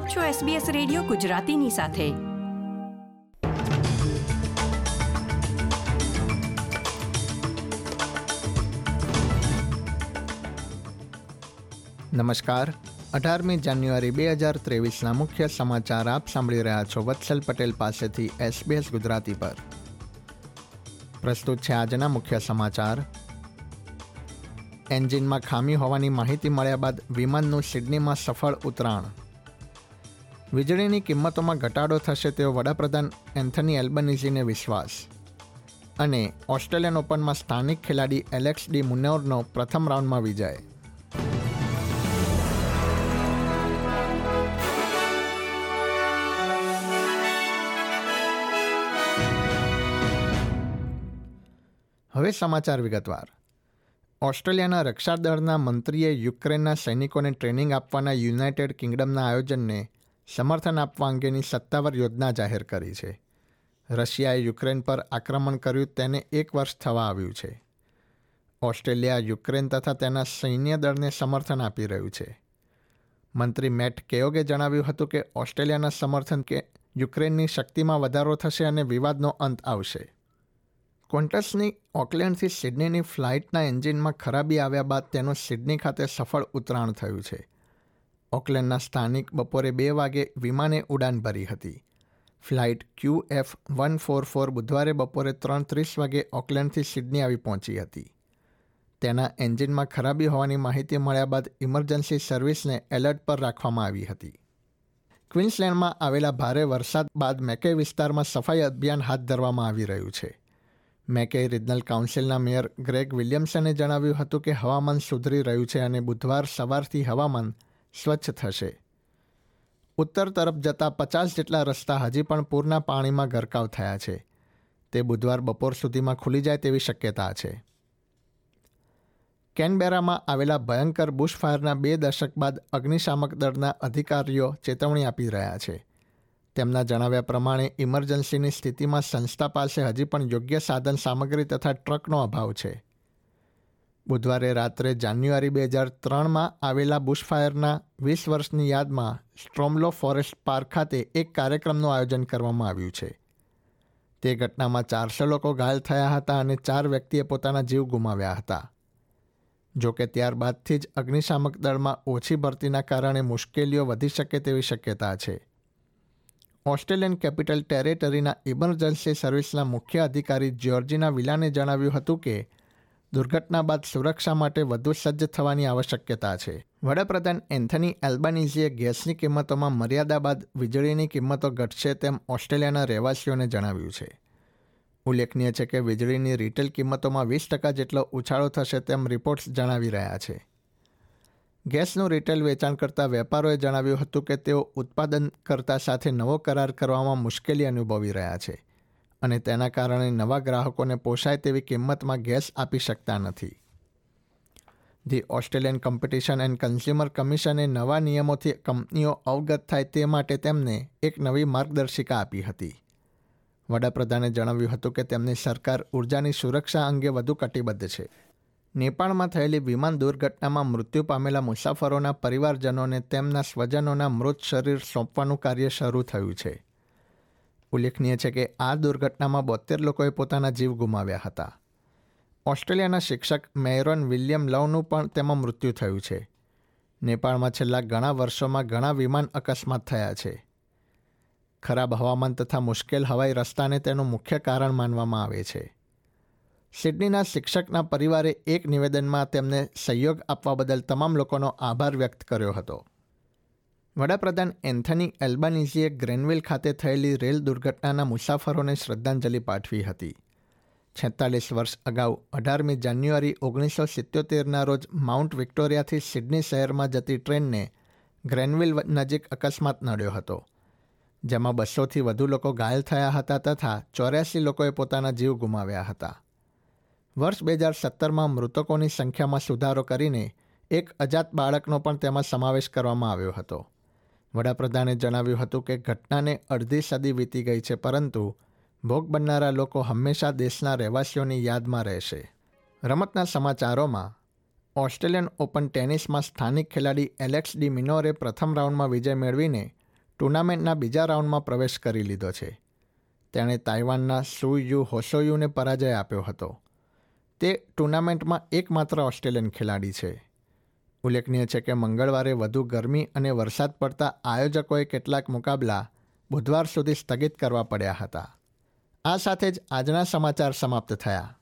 આપ છો SBS radio ગુજરાતીની સાથે. નમસ્કાર. અઢારમી જાન્યુઆરી બે હજાર ત્રેવીસના મુખ્ય સમાચાર આપ સાંભળી રહ્યા છો વત્સલ પટેલ પાસેથી એસબીએસ ગુજરાતી પર. પ્રસ્તુત છે આજના મુખ્ય સમાચાર. એન્જિનમાં ખામી હોવાની માહિતી મળ્યા બાદ વિમાનનું સિડનીમાં સફળ ઉતરાણ. વીજળીની કિંમતોમાં ઘટાડો થશે તેવો વડાપ્રધાન એન્થની એલ્બનીઝીને વિશ્વાસ. અને ઓસ્ટ્રેલિયન ઓપનમાં સ્થાનિક ખેલાડી એલેક્સ ડી મુનોરનો પ્રથમ રાઉન્ડમાં વિજય. હવે સમાચાર વિગતવાર. ઓસ્ટ્રેલિયાના રક્ષાદળના મંત્રીએ યુક્રેનના સૈનિકોને ટ્રેનિંગ આપવાના યુનાઇટેડ કિંગડમના આયોજનને સમર્થન આપવા અંગેની સત્તાવાર યોજના જાહેર કરી છે. રશિયાએ યુક્રેન પર આક્રમણ કર્યું તેને એક વર્ષ થવા આવ્યું છે. ઓસ્ટ્રેલિયા યુક્રેન તથા તેના સૈન્ય દળને સમર્થન આપી રહ્યું છે. મંત્રી મેટ કેયોગે જણાવ્યું હતું કે ઓસ્ટ્રેલિયાના સમર્થન કે યુક્રેનની શક્તિમાં વધારો થશે અને વિવાદનો અંત આવશે. કોન્ટસની ઓકલેન્ડથી સિડનીની ફ્લાઇટના એન્જિનમાં ખરાબી આવ્યા બાદ તેનું સિડની ખાતે સફળ ઉતરાણ થયું છે. ઓકલેન્ડના સ્થાનિક બપોરે બે વાગે વિમાને ઉડાન ભરી હતી. Flight Q F one four four બુધવારે બપોરે ત્રણ ત્રીસ વાગે ઓકલેન્ડથી સિડની આવી પહોંચી હતી. તેના એન્જિનમાં ખરાબી હોવાની માહિતી મળ્યા બાદ ઇમરજન્સી સર્વિસને એલર્ટ પર રાખવામાં આવી હતી. ક્વિન્સલેન્ડમાં આવેલા ભારે વરસાદ બાદ મેકે વિસ્તારમાં સફાઈ અભિયાન હાથ ધરવામાં આવી રહ્યું છે. મેકે રિજનલ કાઉન્સિલના મેયર ગ્રેગ વિલિયમ્સને જણાવ્યું હતું કે હવામાન સુધરી રહ્યું છે અને બુધવાર સવારથી હવામાન સ્વચ્છ થશે. ઉત્તર તરફ જતા પચાસ જેટલા રસ્તા હજી પણ પૂરના પાણીમાં ગરકાવ થયા છે. તે બુધવાર બપોર સુધીમાં ખુલી જાય તેવી શક્યતા છે. કેનબેરામાં આવેલા ભયંકર બુશફાયરના બે દશક બાદ અગ્નિશામક દળના અધિકારીઓ ચેતવણી આપી રહ્યા છે. તેમના જણાવ્યા પ્રમાણે, ઇમરજન્સીની સ્થિતિમાં સંસ્થા પાસે હજી પણ યોગ્ય સાધન સામગ્રી તથા ટ્રકનો અભાવ છે. બુધવારે રાત્રે જાન્યુઆરી બે હજાર ત્રણમાં આવેલા બુશફાયરના વીસ વર્ષની યાદમાં સ્ટ્રોમલો ફોરેસ્ટ પાર્ક ખાતે એક કાર્યક્રમનું આયોજન કરવામાં આવ્યું છે. તે ઘટનામાં ચારસો લોકો ઘાયલ થયા હતા અને ચાર વ્યક્તિએ પોતાના જીવ ગુમાવ્યા હતા. જોકે ત્યારબાદથી જ અગ્નિશામક દળમાં ઓછી ભરતીના કારણે મુશ્કેલીઓ વધી શકે તેવી શક્યતા છે. ઓસ્ટ્રેલિયન કેપિટલ ટેરેટરીના ઇમરજન્સી સર્વિસના મુખ્ય અધિકારી જ્યોર્જિના વિલાને જણાવ્યું હતું કે દુર્ઘટના બાદ સુરક્ષા માટે વધુ સજ્જ થવાની આવશ્યકતા છે. વડાપ્રધાન એન્થની એલ્બાનીઝીએ ગેસની કિંમતોમાં મર્યાદા બાદ વીજળીની કિંમતો ઘટશે તેમ ઓસ્ટ્રેલિયાના રહેવાસીઓને જણાવ્યું છે. ઉલ્લેખનીય છે કે વીજળીની રિટેલ કિંમતોમાં વીસ ટકા જેટલો ઉછાળો થશે તેમ રિપોર્ટ્સ જણાવી રહ્યા છે. ગેસનું રિટેલ વેચાણ કરતા વેપારોએ જણાવ્યું હતું કે તેઓ ઉત્પાદનકર્તા સાથે નવો કરાર કરવામાં મુશ્કેલી અનુભવી રહ્યા છે. અને તેના કારણે નવા ગ્રાહકોને પોષાય તેવી કિંમતમાં ગેસ આપી શકતા નથી. The Australian competition and consumer કમિશને નવા નિયમોથી કંપનીઓ અવગત થાય તે માટે તેમને એક નવી માર્ગદર્શિકા આપી હતી. વડાપ્રધાને જણાવ્યું હતું કે તેમની સરકાર ઉર્જાની સુરક્ષા અંગે વધુ કટિબદ્ધ છે. નેપાળમાં થયેલી વિમાન દુર્ઘટનામાં મૃત્યુ પામેલા મુસાફરોના પરિવારજનોને તેમના સ્વજનોના મૃત શરીર સોંપવાનું કાર્ય શરૂ થયું છે. ઉલ્લેખનીય છે કે આ દુર્ઘટનામાં બોતેર લોકોએ પોતાના જીવ ગુમાવ્યા હતા. ઓસ્ટ્રેલિયાના શિક્ષક મેયરોન વિલિયમ લવનું પણ તેમાં મૃત્યુ થયું છે. નેપાળમાં છેલ્લા ઘણા વર્ષોમાં ઘણા વિમાન અકસ્માત થયા છે. ખરાબ હવામાન તથા મુશ્કેલ હવાઈ રસ્તાને તેનું મુખ્ય કારણ માનવામાં આવે છે. સિડનીના શિક્ષકના પરિવારે એક નિવેદનમાં તેમને સહયોગ આપવા બદલ તમામ લોકોનો આભાર વ્યક્ત કર્યો હતો. વડાપ્રધાન એન્થની એલ્બાનીઝીએ ગ્રેનવિલ ખાતે થયેલી રેલ દુર્ઘટનાના મુસાફરોને શ્રદ્ધાંજલિ પાઠવી હતી. છેતાલીસ વર્ષ અગાઉ અઢારમી જાન્યુઆરી ઓગણીસો સિત્યોતેરના રોજ માઉન્ટ વિક્ટોરિયાથી સિડની શહેરમાં જતી ટ્રેનને ગ્રેનવિલ નજીક અકસ્માત નડ્યો હતો. જેમાં બસોથી વધુ લોકો ઘાયલ થયા હતા તથા ચોર્યાસી લોકોએ પોતાના જીવ ગુમાવ્યા હતા. વર્ષ બે હજાર સત્તરમાં મૃતકોની સંખ્યામાં સુધારો કરીને એક અજાત બાળકનો પણ તેમાં સમાવેશ કરવામાં આવ્યો હતો. વડાપ્રધાને જણાવ્યું હતું કે ઘટનાને અડધી સદી વીતી ગઈ છે, પરંતુ ભોગ બનનારા લોકો હંમેશા દેશના રહેવાસીઓની યાદમાં રહેશે. રમતના સમાચારોમાં, ઓસ્ટ્રેલિયન ઓપન ટેનિસમાં સ્થાનિક ખેલાડી એલેક્સ ડી મિનોરે પ્રથમ રાઉન્ડમાં વિજય મેળવીને ટુર્નામેન્ટના બીજા રાઉન્ડમાં પ્રવેશ કરી લીધો છે. તેણે તાઇવાનના સુ યુ હોસોયુને પરાજય આપ્યો હતો. તે ટુર્નામેન્ટમાં એકમાત્ર ઓસ્ટ્રેલિયન ખેલાડી છે. ઉલ્લેખનીય છે કે મંગળવારે વધુ ગરમી અને વરસાદ પડતા આયોજકોએ કેટલાક મુકાબલા બુધવાર સુધી સ્થગિત કરવા પડ્યા હતા. આ સાથે જ આજના સમાચાર સમાપ્ત થયા.